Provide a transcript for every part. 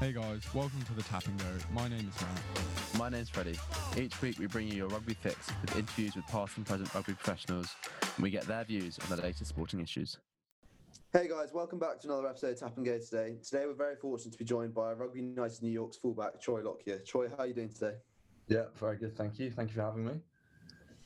Hey guys, welcome to the Tap and Go. My name is Matt. My name's Freddie. Each week we bring you your rugby fix with interviews with past and present rugby professionals, and we get their views on the latest sporting issues. Hey guys, welcome back to another episode of Tap and Go today. Today we're very fortunate to be joined by Rugby United New York's fullback Troy Lockyear. Troy, how are you doing today? Yeah, very good. Thank you. Thank you for having me.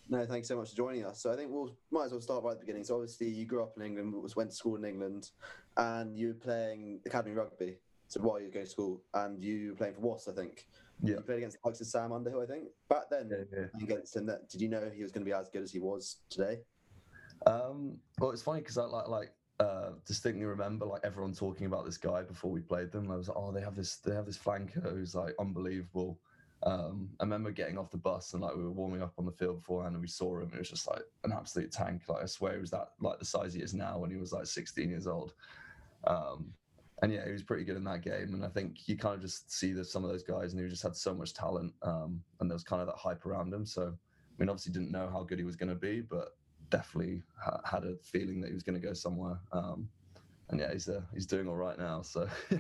No, thanks so much for joining us. So I think we'll might as well start right at the beginning. So obviously you grew up in England, went to school in England, and you were playing academy rugby. So while you were going to school, and you were playing for Wasps, I think. Yeah. You played against the likes of Sam Underhill, I think. Back then, Yeah, yeah. against him, that did you know he was going to be as good as he was today? Um, well, it's funny because I like like uh, distinctly remember like everyone talking about this guy before we played them. I was like, oh, they have this they have this flanker who's like unbelievable. Um, I remember getting off the bus and like we were warming up on the field beforehand and we saw him. It was just like an absolute tank. Like I swear he was that like the size he is now when he was like 16 years old. Um, and yeah, he was pretty good in that game. And I think you kind of just see that some of those guys and he just had so much talent. Um, and there was kind of that hype around him. So I mean, obviously didn't know how good he was going to be, but definitely ha- had a feeling that he was going to go somewhere. Um, and yeah, he's uh, he's doing all right now. So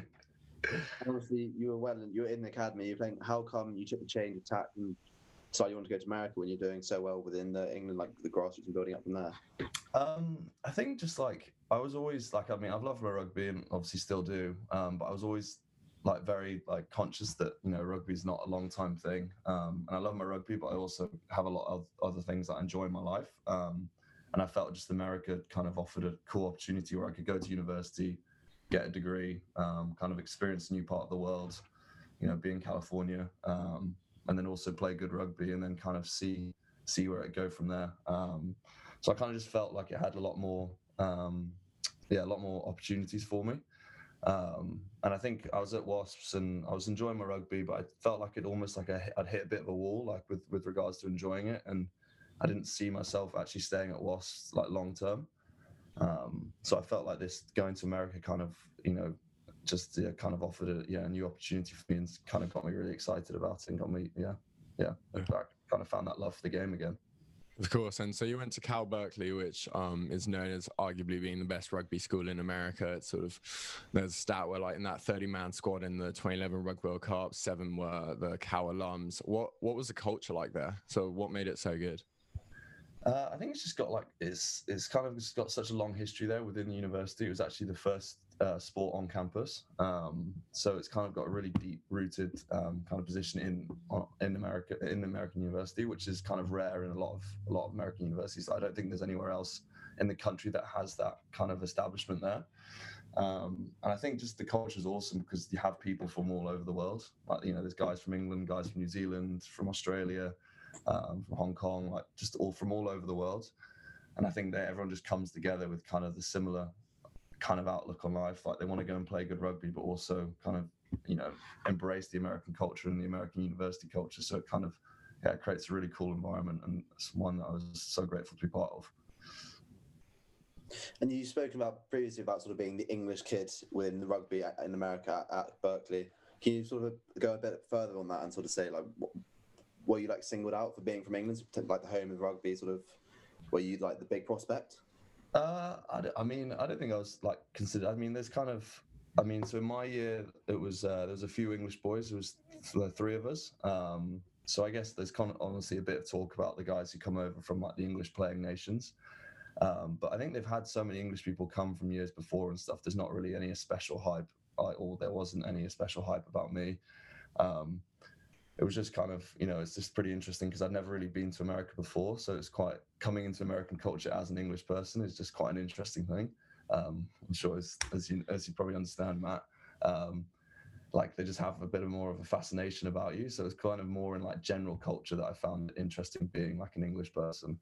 obviously you were well, you were in the academy. You're playing. How come you took the change of tack and decided you want to go to America when you're doing so well within the England, like the grassroots and building up from there? Um, I think just like I was always like I mean I've loved my rugby and obviously still do, um, but I was always like very like conscious that you know rugby is not a long time thing, um, and I love my rugby, but I also have a lot of other things that I enjoy in my life, um, and I felt just America kind of offered a cool opportunity where I could go to university, get a degree, um, kind of experience a new part of the world, you know, be in California, um, and then also play good rugby, and then kind of see see where it go from there. Um, so I kind of just felt like it had a lot more, um, yeah, a lot more opportunities for me. Um, and I think I was at Wasps and I was enjoying my rugby, but I felt like it almost like I, I'd hit a bit of a wall, like with with regards to enjoying it, and I didn't see myself actually staying at Wasps like long term. Um, so I felt like this going to America kind of, you know, just yeah, kind of offered a yeah a new opportunity for me and kind of got me really excited about it and got me yeah yeah I kind of found that love for the game again. Of course, and so you went to Cal Berkeley, which um, is known as arguably being the best rugby school in America. It's sort of there's a stat where like in that 30-man squad in the 2011 Rugby World Cup, seven were the Cal alums. What what was the culture like there? So what made it so good? Uh, I think it's just got like it's it's kind of just got such a long history there within the university. It was actually the first uh, sport on campus, um, so it's kind of got a really deep rooted um, kind of position in in America in American university, which is kind of rare in a lot of a lot of American universities. I don't think there's anywhere else in the country that has that kind of establishment there. Um, and I think just the culture is awesome because you have people from all over the world. Like you know, there's guys from England, guys from New Zealand, from Australia um, from Hong Kong, like just all from all over the world. And I think that everyone just comes together with kind of the similar kind of outlook on life. Like they want to go and play good rugby, but also kind of, you know, embrace the American culture and the American university culture. So it kind of, yeah, it creates a really cool environment. And it's one that I was so grateful to be part of. And you've spoken about previously about sort of being the English kid within the rugby in America at, Berkeley. Can you sort of go a bit further on that and sort of say like, what, were you like singled out for being from England, like the home of rugby, sort of, were you like the big prospect? Uh, I, I mean, I don't think I was like considered. I mean, there's kind of, I mean, so in my year, it was uh, there was a few English boys. It was the three of us. Um, so I guess there's kind of honestly a bit of talk about the guys who come over from like the English playing nations. Um, but I think they've had so many English people come from years before and stuff. There's not really any special hype, or there wasn't any special hype about me. Um, it was just kind of you know it's just pretty interesting because I'd never really been to America before, so it's quite coming into American culture as an English person is just quite an interesting thing. Um, I'm sure as as you as you probably understand, Matt. Um, like they just have a bit of more of a fascination about you, so it's kind of more in like general culture that I found interesting being like an English person.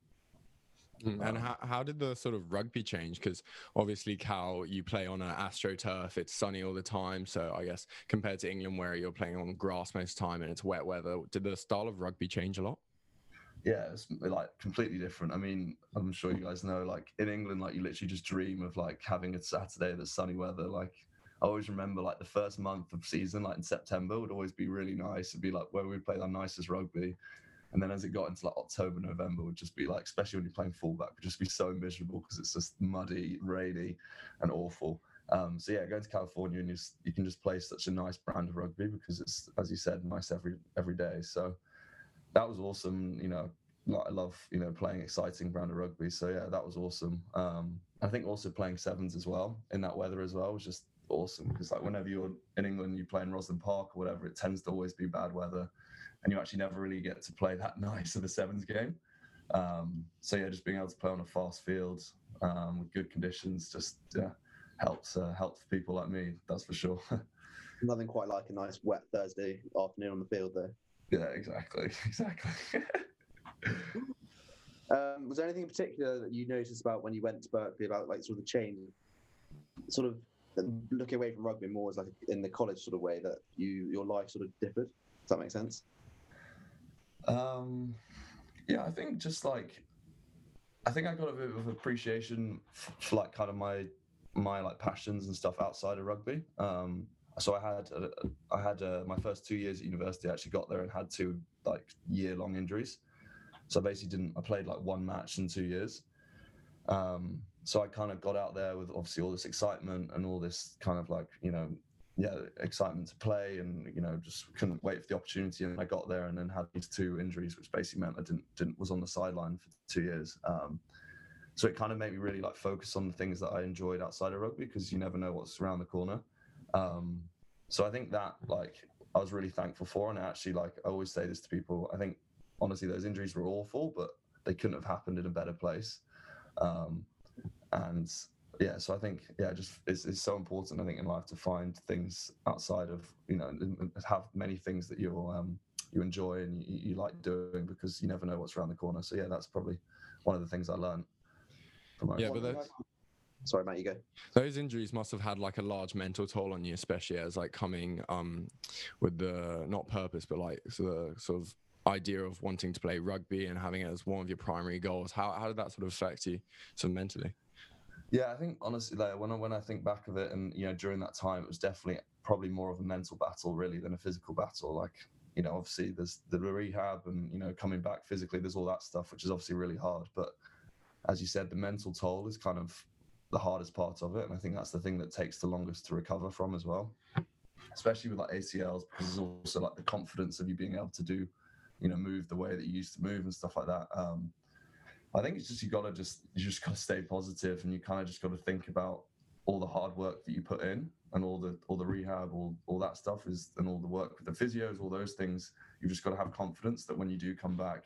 Mm, And Um, how, how did the sort of rugby change? Because obviously, Cal, you play on an AstroTurf. It's sunny all the time. So I guess compared to England, where you're playing on grass most of the time and it's wet weather, did the style of rugby change a lot? yeah, it's like completely different. I mean, I'm sure you guys know, like in England, like you literally just dream of like having a Saturday that's sunny weather. Like I always remember like the first month of season, like in September, would always be really nice. It'd be like where we'd play our nicest rugby. And then as it got into like October, November, would just be like, especially when you're playing fullback, would just be so miserable because it's just muddy, rainy, and awful. Um, so yeah, going to California and you, you can just play such a nice brand of rugby because it's, as you said, nice every every day. So that was awesome. You know, like I love you know playing exciting brand of rugby. So yeah, that was awesome. Um, I think also playing sevens as well in that weather as well was just awesome because like whenever you're in England, you play in Rosslyn Park or whatever, it tends to always be bad weather, and you actually never really get to play that nice of a sevens game. Um, so yeah, just being able to play on a fast field um, with good conditions just helps uh, helps people like me. That's for sure. Nothing quite like a nice wet Thursday afternoon on the field, though. yeah, exactly, exactly. Um, was there anything in particular that you noticed about when you went to Berkeley about like sort of the change, sort of looking away from rugby more as like in the college sort of way that you your life sort of differed? Does that make sense? Um, yeah, I think just like, I think I got a bit of appreciation for like kind of my my like passions and stuff outside of rugby. Um, so I had uh, I had uh, my first two years at university. I actually got there and had two like year long injuries. So I basically didn't. I played like one match in two years. Um, so I kind of got out there with obviously all this excitement and all this kind of like you know yeah, excitement to play, and you know, just couldn't wait for the opportunity. And I got there, and then had these two injuries, which basically meant I didn't didn't was on the sideline for two years. Um, so it kind of made me really like focus on the things that I enjoyed outside of rugby because you never know what's around the corner. Um, so I think that like I was really thankful for, and I actually like I always say this to people. I think honestly those injuries were awful, but they couldn't have happened in a better place. Um, and yeah, so I think yeah, just it's, it's so important. I think in life to find things outside of you know and- and have many things that you um, you enjoy and you, you like doing because you never know what's around the corner. So yeah, that's probably one of the things I learned. From my Yeah, but thing Sorry, Matt, you go. Those injuries must have had like a large mental toll on you, especially as like coming um with the not purpose, but like so the sort of idea of wanting to play rugby and having it as one of your primary goals. How how did that sort of affect you sort of mentally? Yeah, I think honestly, like when I, when I think back of it, and you know, during that time, it was definitely probably more of a mental battle really than a physical battle. Like, you know, obviously there's the rehab and you know coming back physically. There's all that stuff, which is obviously really hard. But as you said, the mental toll is kind of the hardest part of it, and I think that's the thing that takes the longest to recover from as well. Especially with like ACLs, because there's also like the confidence of you being able to do, you know, move the way that you used to move and stuff like that. Um, I think it's just you gotta just you just gotta stay positive and you kind of just gotta think about all the hard work that you put in and all the all the rehab, all all that stuff is and all the work with the physios, all those things. You've just got to have confidence that when you do come back,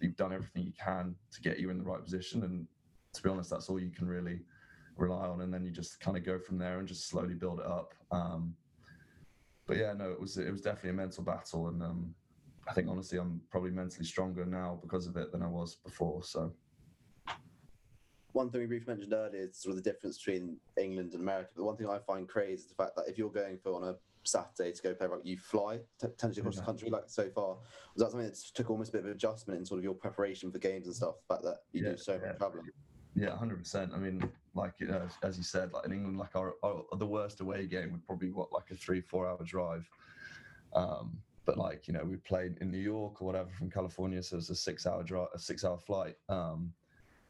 you've done everything you can to get you in the right position. And to be honest, that's all you can really rely on. And then you just kind of go from there and just slowly build it up. Um, but yeah, no, it was it was definitely a mental battle, and um, I think honestly, I'm probably mentally stronger now because of it than I was before. So One thing we briefly mentioned earlier is sort of the difference between England and America. But one thing I find crazy is the fact that if you're going for on a Saturday to go play rugby, you fly potentially across Yeah. the country. Like so far, was that something that took almost a bit of adjustment in sort of your preparation for games and stuff? The fact that you Yeah, do so yeah. much traveling. yeah, hundred percent. I mean, like you know, as you said, like in England, like our, our the worst away game would probably what like a three four hour drive. Um, but like you know, we played in New York or whatever from California, so it's a six hour drive, a six hour flight. Um,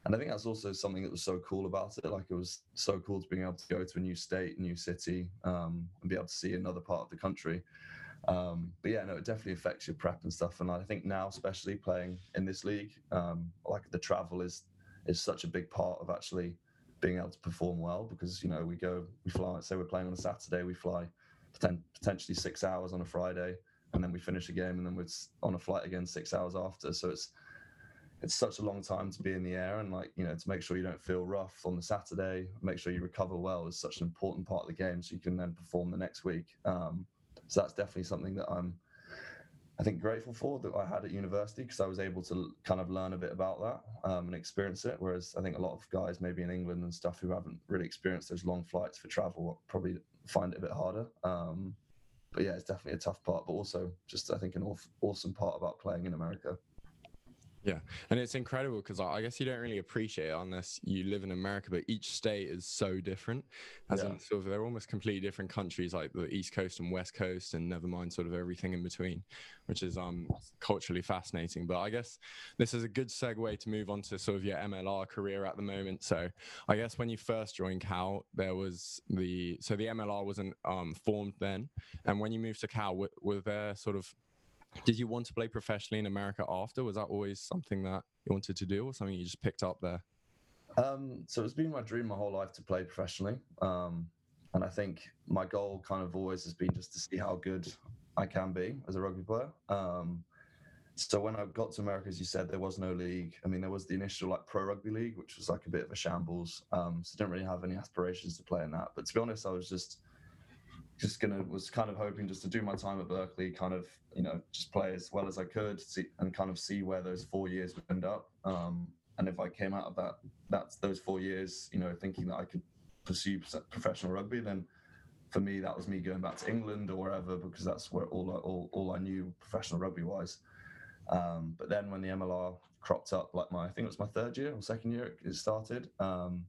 and I think that's also something that was so cool about it. Like it was so cool to being able to go to a new state, new city, um, and be able to see another part of the country. Um, but yeah, no, it definitely affects your prep and stuff. And I think now, especially playing in this league, um, like the travel is is such a big part of actually being able to perform well because you know we go we fly say we're playing on a saturday we fly poten- potentially six hours on a friday and then we finish a game and then we're on a flight again six hours after so it's it's such a long time to be in the air and like you know to make sure you don't feel rough on the saturday make sure you recover well is such an important part of the game so you can then perform the next week um, so that's definitely something that i'm I think grateful for that I had at university because I was able to kind of learn a bit about that um, and experience it. Whereas I think a lot of guys, maybe in England and stuff, who haven't really experienced those long flights for travel, probably find it a bit harder. Um, but yeah, it's definitely a tough part, but also just I think an awesome part about playing in America. Yeah, and it's incredible because I guess you don't really appreciate it unless you live in America. But each state is so different, as yeah. in sort of they're almost completely different countries, like the East Coast and West Coast, and never mind sort of everything in between, which is um culturally fascinating. But I guess this is a good segue to move on to sort of your MLR career at the moment. So I guess when you first joined Cal, there was the so the MLR wasn't um, formed then, and when you moved to Cal, were, were there sort of did you want to play professionally in America after? Was that always something that you wanted to do, or something you just picked up there? Um, so it's been my dream my whole life to play professionally, um, and I think my goal kind of always has been just to see how good I can be as a rugby player. Um, so when I got to America, as you said, there was no league. I mean, there was the initial like pro rugby league, which was like a bit of a shambles. Um, so I didn't really have any aspirations to play in that. But to be honest, I was just just gonna was kind of hoping just to do my time at Berkeley, kind of you know just play as well as I could, see, and kind of see where those four years would end up. Um, and if I came out of that, that's those four years, you know, thinking that I could pursue professional rugby, then for me that was me going back to England or wherever because that's where all all, all I knew professional rugby wise. Um, but then when the MLR cropped up, like my I think it was my third year or second year it started, um,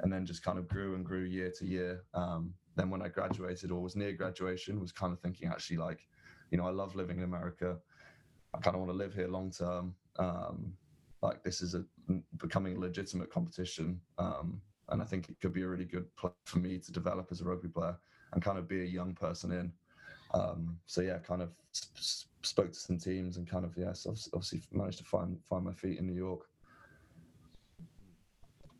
and then just kind of grew and grew year to year. Um, then when I graduated or was near graduation, was kind of thinking actually like, you know, I love living in America. I kind of want to live here long term. Um, like this is a becoming a legitimate competition, um, and I think it could be a really good play for me to develop as a rugby player and kind of be a young person in. Um, so yeah, kind of sp- spoke to some teams and kind of yes, obviously managed to find find my feet in New York.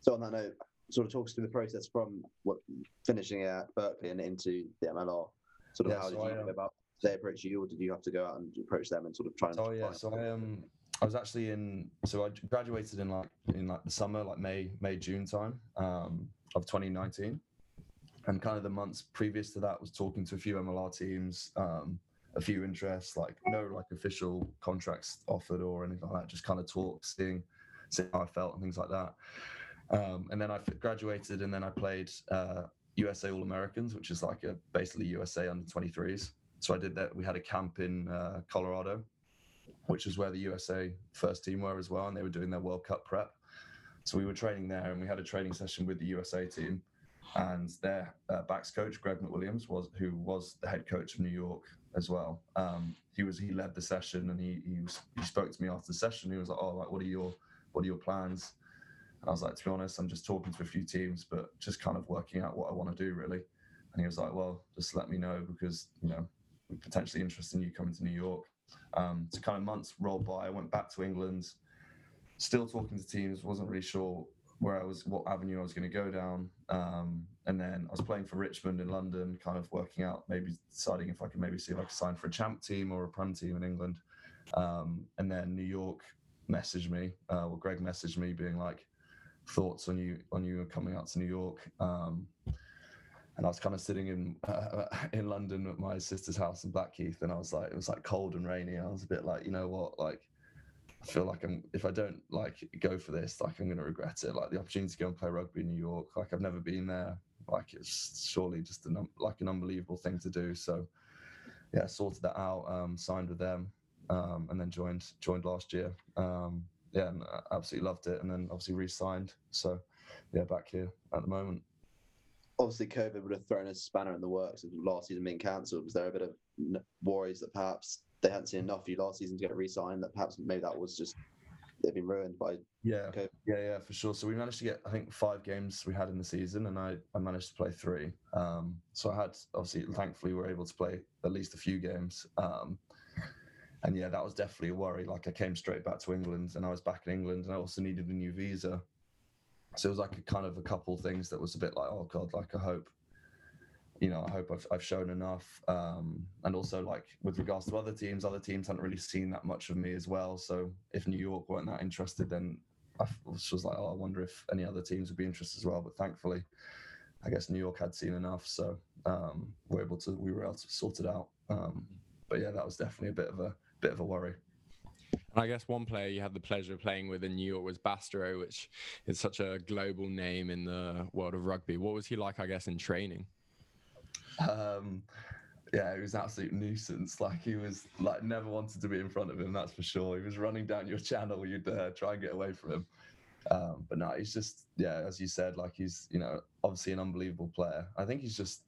So on that note, sort of talk us through the process from what, finishing at Berkeley and into the MLR. Sort of yeah, how so did you I, um, about they approach you, or did you have to go out and approach them and sort of try and? Oh yeah, so I um I was actually in so I graduated in like in like the summer, like May May June time um, of 2019, and kind of the months previous to that was talking to a few MLR teams. Um, a few interests, like no like official contracts offered or anything like that. Just kind of talk, seeing, seeing how I felt and things like that. Um, and then I graduated, and then I played uh, USA All Americans, which is like a basically USA under 23s. So I did that. We had a camp in uh, Colorado, which is where the USA first team were as well, and they were doing their World Cup prep. So we were training there, and we had a training session with the USA team. And their uh, backs coach, Greg McWilliams, was who was the head coach of New York as well. Um, he was he led the session, and he he, he spoke to me after the session. He was like, "Oh, like what are your what are your plans?" And I was like, to be honest, I'm just talking to a few teams, but just kind of working out what I want to do really. And he was like, well, just let me know because, you know, we're potentially interested in you coming to New York. Um, so kind of months rolled by. I went back to England, still talking to teams, wasn't really sure where I was, what avenue I was going to go down. Um, and then I was playing for Richmond in London, kind of working out, maybe deciding if I could maybe see if I could sign for a champ team or a prem team in England. Um, and then New York messaged me, uh, well, Greg messaged me being like, thoughts on you on you coming out to New York. Um, and I was kind of sitting in uh, in London at my sister's house in Blackheath, and I was like, it was like cold and rainy. I was a bit like, you know what, like, I feel like I'm if I don't like go for this, like I'm to regret it. Like the opportunity to go and play rugby in New York, like I've never been there. Like it's surely just an like an unbelievable thing to do. So yeah, sorted that out, um, signed with them, um, and then joined joined last year. Um, yeah, and I absolutely loved it. And then obviously re-signed. So yeah, back here at the moment. Obviously, COVID would have thrown a spanner in the works of last season being cancelled. Was there a bit of worries that perhaps they hadn't seen enough of you last season to get re-signed? That perhaps maybe that was just they've been ruined by yeah COVID. yeah yeah for sure so we managed to get i think five games we had in the season and i i managed to play three um so i had obviously thankfully we were able to play at least a few games um and yeah, that was definitely a worry. Like I came straight back to England, and I was back in England, and I also needed a new visa. So it was like a kind of a couple things that was a bit like, oh god, like I hope, you know, I hope I've, I've shown enough. Um, and also like with regards to other teams, other teams hadn't really seen that much of me as well. So if New York weren't that interested, then I was like, oh, I wonder if any other teams would be interested as well. But thankfully, I guess New York had seen enough, so um, we were able to we were able to sort it out. Um, but yeah, that was definitely a bit of a bit of a worry. And I guess one player you had the pleasure of playing with in New York was Bastareaud, which is such a global name in the world of rugby. What was he like, I guess, in training? Um, yeah, he was an absolute nuisance. Like he was like never wanted to be in front of him. That's for sure. He was running down your channel. You'd uh, try and get away from him. Um, but no, he's just yeah, as you said, like he's you know obviously an unbelievable player. I think he's just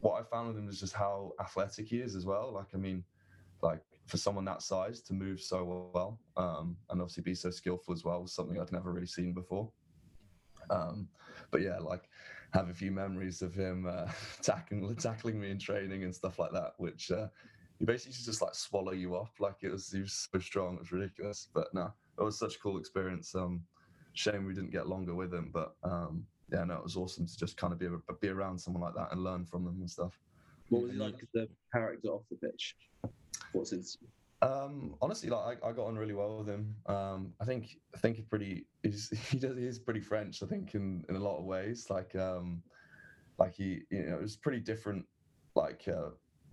what I found with him is just how athletic he is as well. Like I mean, like for someone that size to move so well um, and obviously be so skillful as well was something I'd never really seen before. Um, but yeah, like have a few memories of him uh, tackling tackling me in training and stuff like that, which uh, he basically just like swallow you up. Like it was he was so strong, it was ridiculous. But no, it was such a cool experience. Um, shame we didn't get longer with him, but um, yeah, no, it was awesome to just kind of be be around someone like that and learn from them and stuff. What was he like as a character off the pitch? What's? Um, honestly, like I, I, got on really well with him. Um, I think I think he's pretty. He's, he does. Pretty French. I think in in a lot of ways. Like um, like he, you know, it was pretty different. Like uh,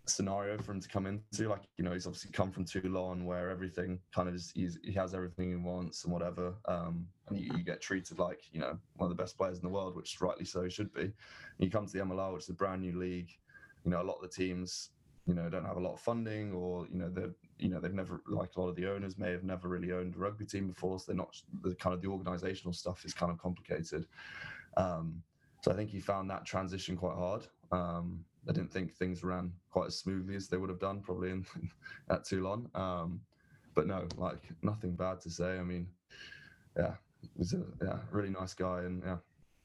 scenario for him to come into. Like you know, he's obviously come from Toulon, where everything kind of is. He has everything he wants and whatever. Um, and you, you, get treated like you know one of the best players in the world, which rightly so should be. And you come to the MLR, which is a brand new league. You know, a lot of the teams you know don't have a lot of funding or you know they're you know they've never like a lot of the owners may have never really owned a rugby team before so they're not the kind of the organizational stuff is kind of complicated. Um, so i think he found that transition quite hard. Um, i didn't think things ran quite as smoothly as they would have done probably in at toulon. Um, but no like nothing bad to say. I mean yeah he was a yeah really nice guy and yeah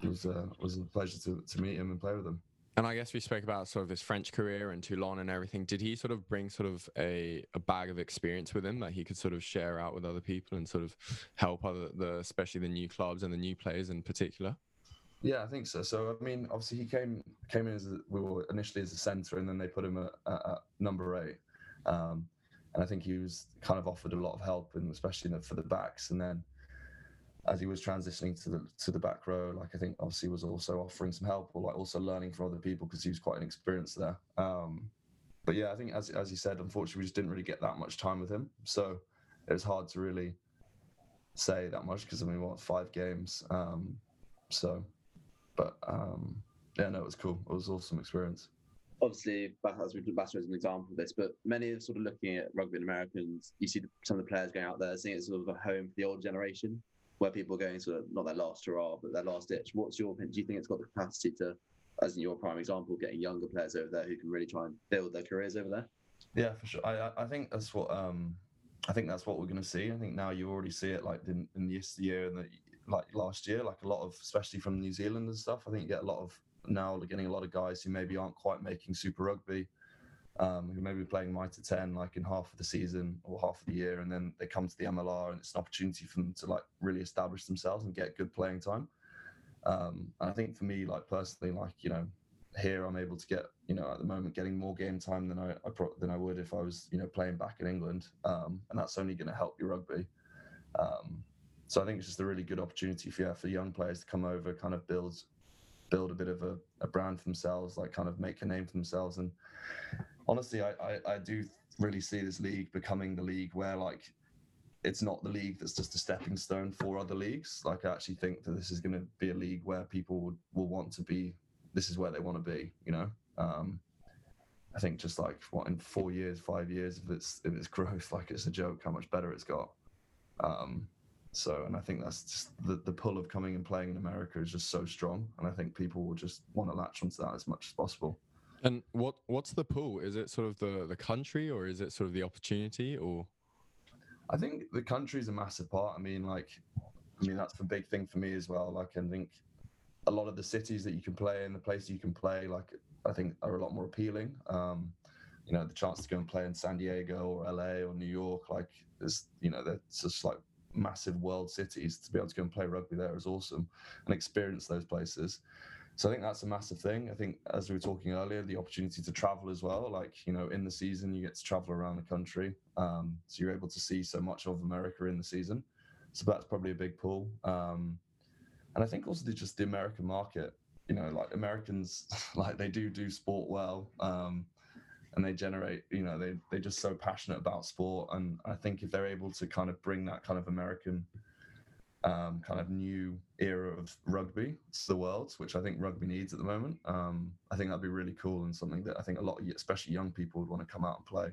it was it was a pleasure to, to meet him and play with him and I guess we spoke about sort of his French career and Toulon and everything. Did he sort of bring sort of a, a bag of experience with him that he could sort of share out with other people and sort of help other the especially the new clubs and the new players in particular? Yeah, I think so. So I mean, obviously he came came in as a, we were initially as a centre, and then they put him at, at, number eight. Um, and I think he was kind of offered a lot of help, and especially for the backs. And then as he was transitioning to the to the back row, like I think obviously was also offering some help or like also learning from other people because he was quite an inexperienced there. Um, but yeah, I think as as he said, unfortunately, we just didn't really get that much time with him, so it was hard to really say that much because I mean, what five games? Um, so, but um, yeah, no, it was cool. It was awesome experience. Obviously, as we Bastareaud as an example of this, but many are sort of looking at rugby in Americans. You see some of the players going out there, seeing it sort of a home for the old generation where people are going to not their last hurrah, but their last ditch. What's your opinion? Do you think it's got the capacity to, as in your prime example, getting younger players over there who can really try and build their careers over there? Yeah, for sure. I I think that's what um I think that's what we're going to see. I think now you already see it like in, in this year and the, like last year, like a lot of especially from New Zealand and stuff. I think you get a lot of now getting a lot of guys who maybe aren't quite making Super Rugby um, who may be playing Mitre 10 like in half of the season or half of the year, and then they come to the MLR and it's an opportunity for them to like really establish themselves and get good playing time. Um, and I think for me, like personally, like you know, here I'm able to get you know at the moment getting more game time than I, I pro- than I would if I was you know playing back in England, um, and that's only going to help your rugby. Um, so I think it's just a really good opportunity for yeah, for young players to come over, kind of build build a bit of a, a brand for themselves, like kind of make a name for themselves. And honestly, I, I, I do really see this league becoming the league where like it's not the league that's just a stepping stone for other leagues. Like I actually think that this is going to be a league where people would, will want to be. This is where they want to be. You know, um, I think just like what in four years, five years of its of its growth, like it's a joke how much better it's got. Um, so, and I think that's just the, the pull of coming and playing in America is just so strong. And I think people will just want to latch onto that as much as possible. And what what's the pull? Is it sort of the, the country or is it sort of the opportunity or? I think the country is a massive part. I mean, like, I mean, that's the big thing for me as well. Like, I think a lot of the cities that you can play in, the places you can play, like, I think are a lot more appealing. Um, you know, the chance to go and play in San Diego or LA or New York, like, is, you know, they're just like massive world cities to be able to go and play rugby there is awesome and experience those places. So I think that's a massive thing. I think as we were talking earlier, the opportunity to travel as well. Like you know, in the season you get to travel around the country, um, so you're able to see so much of America in the season. So that's probably a big pull. Um, and I think also the, just the American market. You know, like Americans, like they do do sport well. Um, and they generate you know they they're just so passionate about sport and i think if they're able to kind of bring that kind of american um, kind of new era of rugby to the world which i think rugby needs at the moment um, i think that'd be really cool and something that i think a lot of especially young people would want to come out and play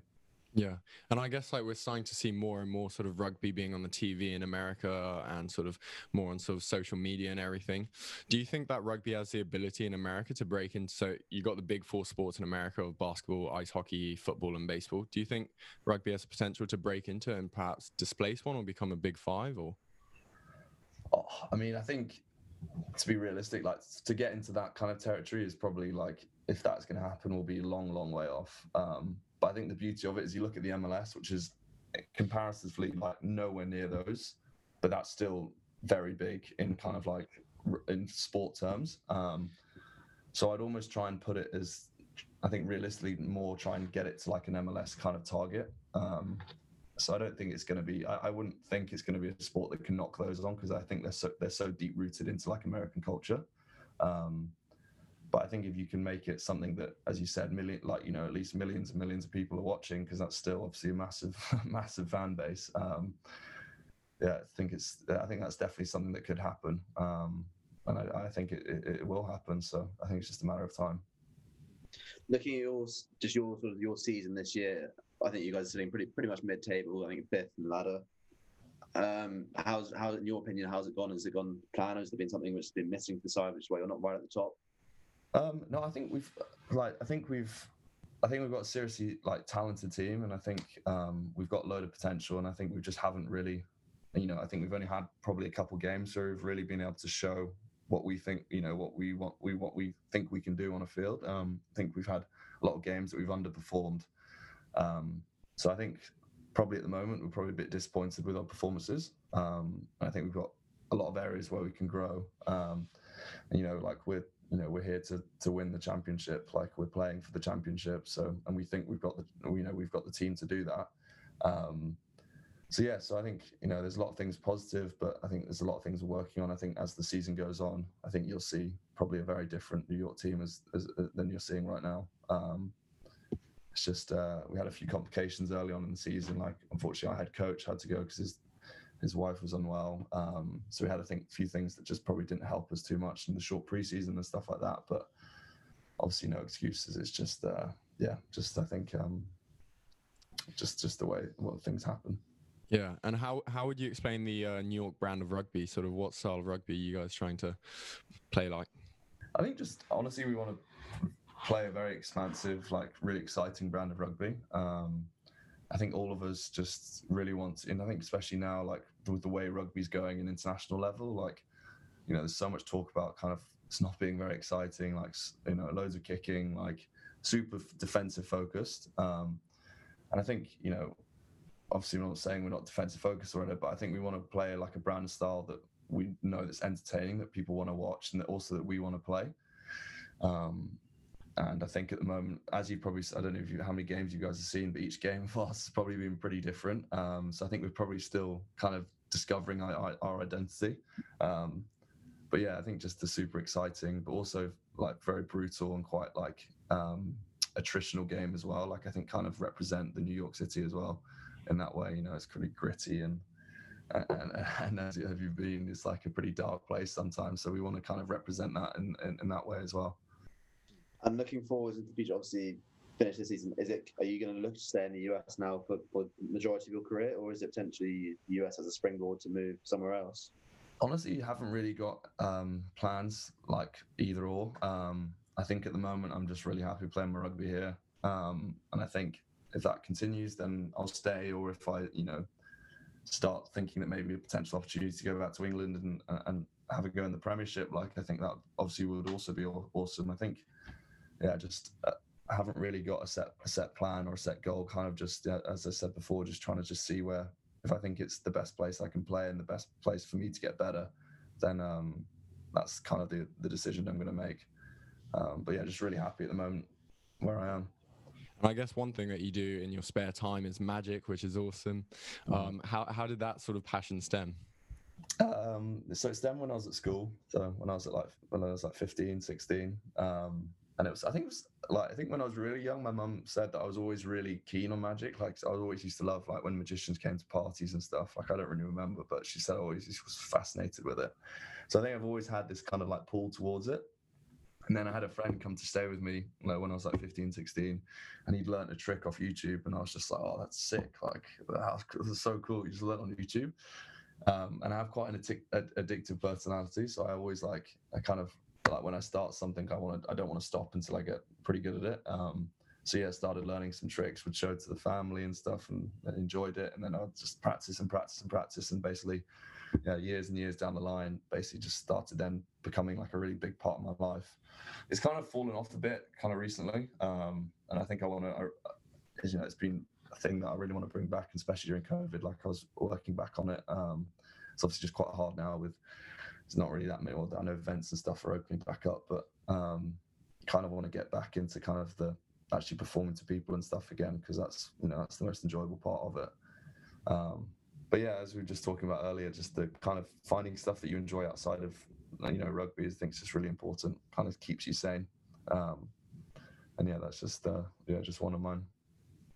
yeah. And I guess like we're starting to see more and more sort of rugby being on the TV in America and sort of more on sort of social media and everything. Do you think that rugby has the ability in America to break into so you got the big four sports in America of basketball, ice hockey, football and baseball. Do you think rugby has the potential to break into and perhaps displace one or become a big five or oh, I mean, I think to be realistic, like to get into that kind of territory is probably like if that's going to happen, will be a long, long way off. Um, but I think the beauty of it is you look at the MLS, which is comparatively like nowhere near those, but that's still very big in kind of like in sport terms. Um, so I'd almost try and put it as I think realistically more try and get it to like an MLS kind of target. Um, so I don't think it's going to be. I, I, wouldn't think it's going to be a sport that can knock those on because I think they're so they're so deep rooted into like American culture. Um, but I think if you can make it something that, as you said, million like you know at least millions and millions of people are watching because that's still obviously a massive massive fan base. Um, yeah, I think it's I think that's definitely something that could happen, um, and I, I think it, it, it, will happen. So I think it's just a matter of time. Looking at yours, just your sort of your season this year, I think you guys are sitting pretty pretty much mid table. I think fifth in the ladder. Um, how's how in your opinion, how's it gone? Has it gone plan? Has there been something which has been missing for the side, which is why you're not right at the top? Um, no, I think we've like I think we've I think we've got a seriously like talented team, and I think um, we've got a load of potential, and I think we just haven't really, you know, I think we've only had probably a couple games where we've really been able to show what we think, you know, what we want, we what we think we can do on a field. Um, I think we've had a lot of games that we've underperformed. Um, so I think probably at the moment we're probably a bit disappointed with our performances. Um, I think we've got a lot of areas where we can grow. Um, and, you know, like we're you know we're here to to win the championship. Like we're playing for the championship. So and we think we've got the you know we've got the team to do that. Um so yeah so i think you know there's a lot of things positive but i think there's a lot of things we're working on. I think as the season goes on i think you'll see probably a very different new york team as, as than you're seeing right now. Um it's just uh, we had a few complications early on in the season like unfortunately our head coach had to go because his his wife was unwell. Um, so we had, I think, a few things that just probably didn't help us too much in the short preseason and stuff like that. But obviously, no excuses. It's just, uh, yeah, just I think, um, just just the way what things happen. Yeah, and how how would you explain the uh, New York brand of rugby? Sort of what style of rugby are you guys trying to play like? I think just honestly, we want to play a very expansive, like really exciting brand of rugby. Um, I think all of us just really want, and I think especially now, like with the way rugby's going in international level, like you know, there's so much talk about kind of it's not being very exciting, like you know, loads of kicking, like super defensive focused. Um, and I think you know, obviously, we're not saying we're not defensive focused or whatever, but I think we want to play like a brand style that we know that's entertaining, that people want to watch, and that also that we want to play. Um, and I think at the moment, as you probably, I don't know if you, how many games you guys have seen, but each game of us has probably been pretty different. Um, so I think we're probably still kind of discovering our, our identity. Um, but yeah, I think just the super exciting, but also like very brutal and quite like um, attritional game as well. Like I think kind of represent the New York City as well in that way. You know, it's pretty gritty and and, and as you have you been, it's like a pretty dark place sometimes. So we want to kind of represent that in, in, in that way as well. And looking forward to the future, obviously, finish the season. Is it? Are you going to look to stay in the US now for, for the majority of your career, or is it potentially the US as a springboard to move somewhere else? Honestly, you haven't really got um, plans like either or. Um, I think at the moment I'm just really happy playing my rugby here, um, and I think if that continues, then I'll stay. Or if I, you know, start thinking that maybe a potential opportunity to go back to England and and have a go in the Premiership, like I think that obviously would also be awesome. I think yeah, just uh, I haven't really got a set a set plan or a set goal. Kind of just as I said before, just trying to just see where if I think it's the best place I can play and the best place for me to get better, then um, that's kind of the the decision I'm going to make. Um, but yeah, just really happy at the moment where I am. I guess one thing that you do in your spare time is magic, which is awesome. Mm-hmm. Um, how how did that sort of passion stem? Um, so it stemmed when I was at school. So when I was at like when I was like 15, 16. Um, and it was I think it was like I think when I was really young, my mum said that I was always really keen on magic. Like I always used to love like when magicians came to parties and stuff. Like I don't really remember, but she said I always was fascinated with it. So I think I've always had this kind of like pull towards it. And then I had a friend come to stay with me like, when I was like 15, 16, and he'd learned a trick off YouTube. And I was just like, oh, that's sick. Like, that's so cool. You just learn on YouTube. Um, and I have quite an addic- addictive personality. So I always like, I kind of like when I start something, I want to, I don't want to stop until I get pretty good at it. Um, so yeah, I started learning some tricks, would show it to the family and stuff, and, and enjoyed it. And then I'd just practice and practice and practice, and basically, yeah, years and years down the line, basically just started then becoming like a really big part of my life. It's kind of fallen off a bit, kind of recently, um, and I think I want to, you know, it's been a thing that I really want to bring back, especially during COVID. Like I was working back on it. Um, it's obviously just quite hard now with it's not really that many. Well, I know events and stuff are opening back up, but um, kind of want to get back into kind of the actually performing to people and stuff again because that's you know that's the most enjoyable part of it. Um, but yeah, as we were just talking about earlier, just the kind of finding stuff that you enjoy outside of you know rugby, I think is just really important. Kind of keeps you sane. Um, and yeah, that's just uh, yeah, just one of mine.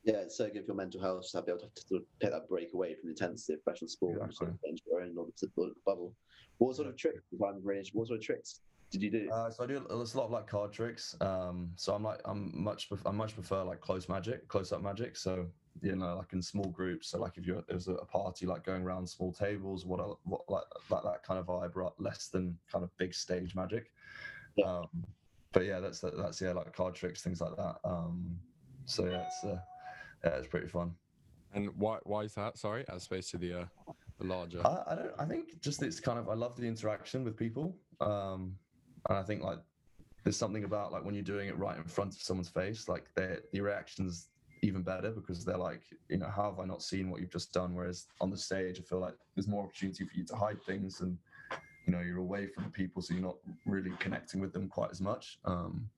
Yeah, it's so good for your mental health to be able to, to take that break away from the intensity of professional sport exactly. and sort of into your own little bubble. What sort of tricks? What sort of tricks did you do? Uh, so I do a lot of like card tricks. Um, so I'm like I'm much I much prefer like close magic, close up magic. So you know, like in small groups. So like if you're there's a party like going around small tables, what what like like that kind of vibe, right? less than kind of big stage magic. Yeah. Um, but yeah, that's that's yeah like card tricks, things like that. Um, so yeah, it's uh, yeah, it's pretty fun. And why why is that? Sorry, as opposed to the uh, the larger. I, I don't. I think just it's kind of I love the interaction with people. Um, and I think like there's something about like when you're doing it right in front of someone's face, like their the reactions even better because they're like, you know, how have I not seen what you've just done? Whereas on the stage, I feel like there's more opportunity for you to hide things and you know you're away from people, so you're not really connecting with them quite as much. Um,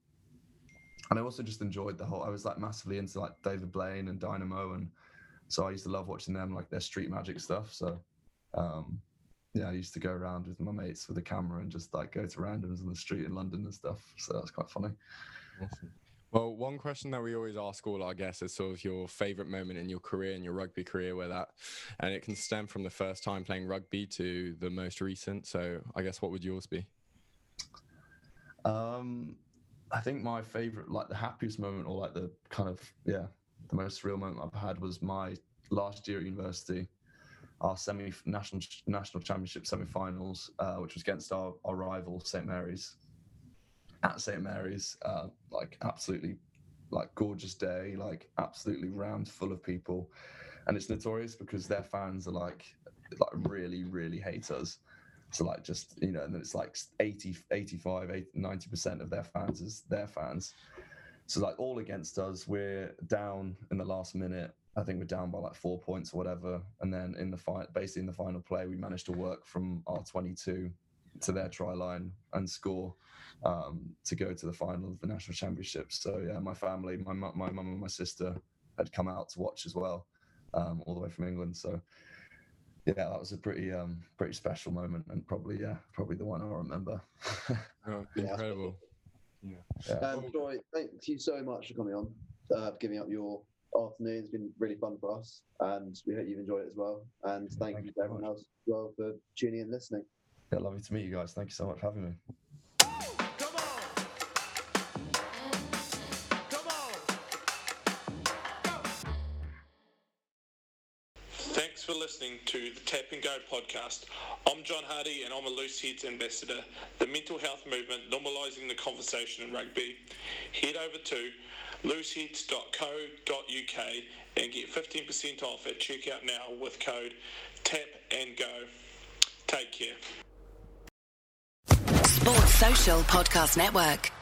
and I also just enjoyed the whole. I was like massively into like David Blaine and Dynamo, and so I used to love watching them like their street magic stuff. So um, yeah, I used to go around with my mates with a camera and just like go to randoms on the street in London and stuff. So that's quite funny. Awesome. Well, one question that we always ask all our guests is sort of your favorite moment in your career, in your rugby career, where that, and it can stem from the first time playing rugby to the most recent. So I guess what would yours be? Um, I think my favorite, like the happiest moment, or like the kind of yeah, the most real moment I've had was my last year at university our semi national national championship semi-finals, uh, which was against our, our rival St Mary's at St Mary's. Uh, like absolutely, like gorgeous day, like absolutely rammed full of people, and it's notorious because their fans are like like really really hate us. So like just you know, and it's like 80, 85, 80, 90 percent of their fans is their fans. So like all against us. We're down in the last minute I think we're down by like four points or whatever. And then in the fight, basically in the final play, we managed to work from our 22 to their try line and score um, to go to the final of the national championship. So yeah, my family, my my mum and my sister had come out to watch as well, um, all the way from England. So yeah, that was a pretty um, pretty special moment and probably yeah, probably the one I remember. oh, incredible. Yeah. yeah. Um, Troy, thank you so much for coming on, uh, giving up your afternoon. It's been really fun for us, and we hope you've enjoyed it as well. And thank, thank you to everyone else as well for tuning in and listening. Yeah, lovely to meet you guys. Thank you so much for having me. Listening to the Tap and Go podcast. I'm John Hardy and I'm a Loose Heads ambassador, the mental health movement normalising the conversation in rugby. Head over to looseheads.co.uk and get 15% off at checkout now with code TAP and GO. Take care. Sports Social Podcast Network.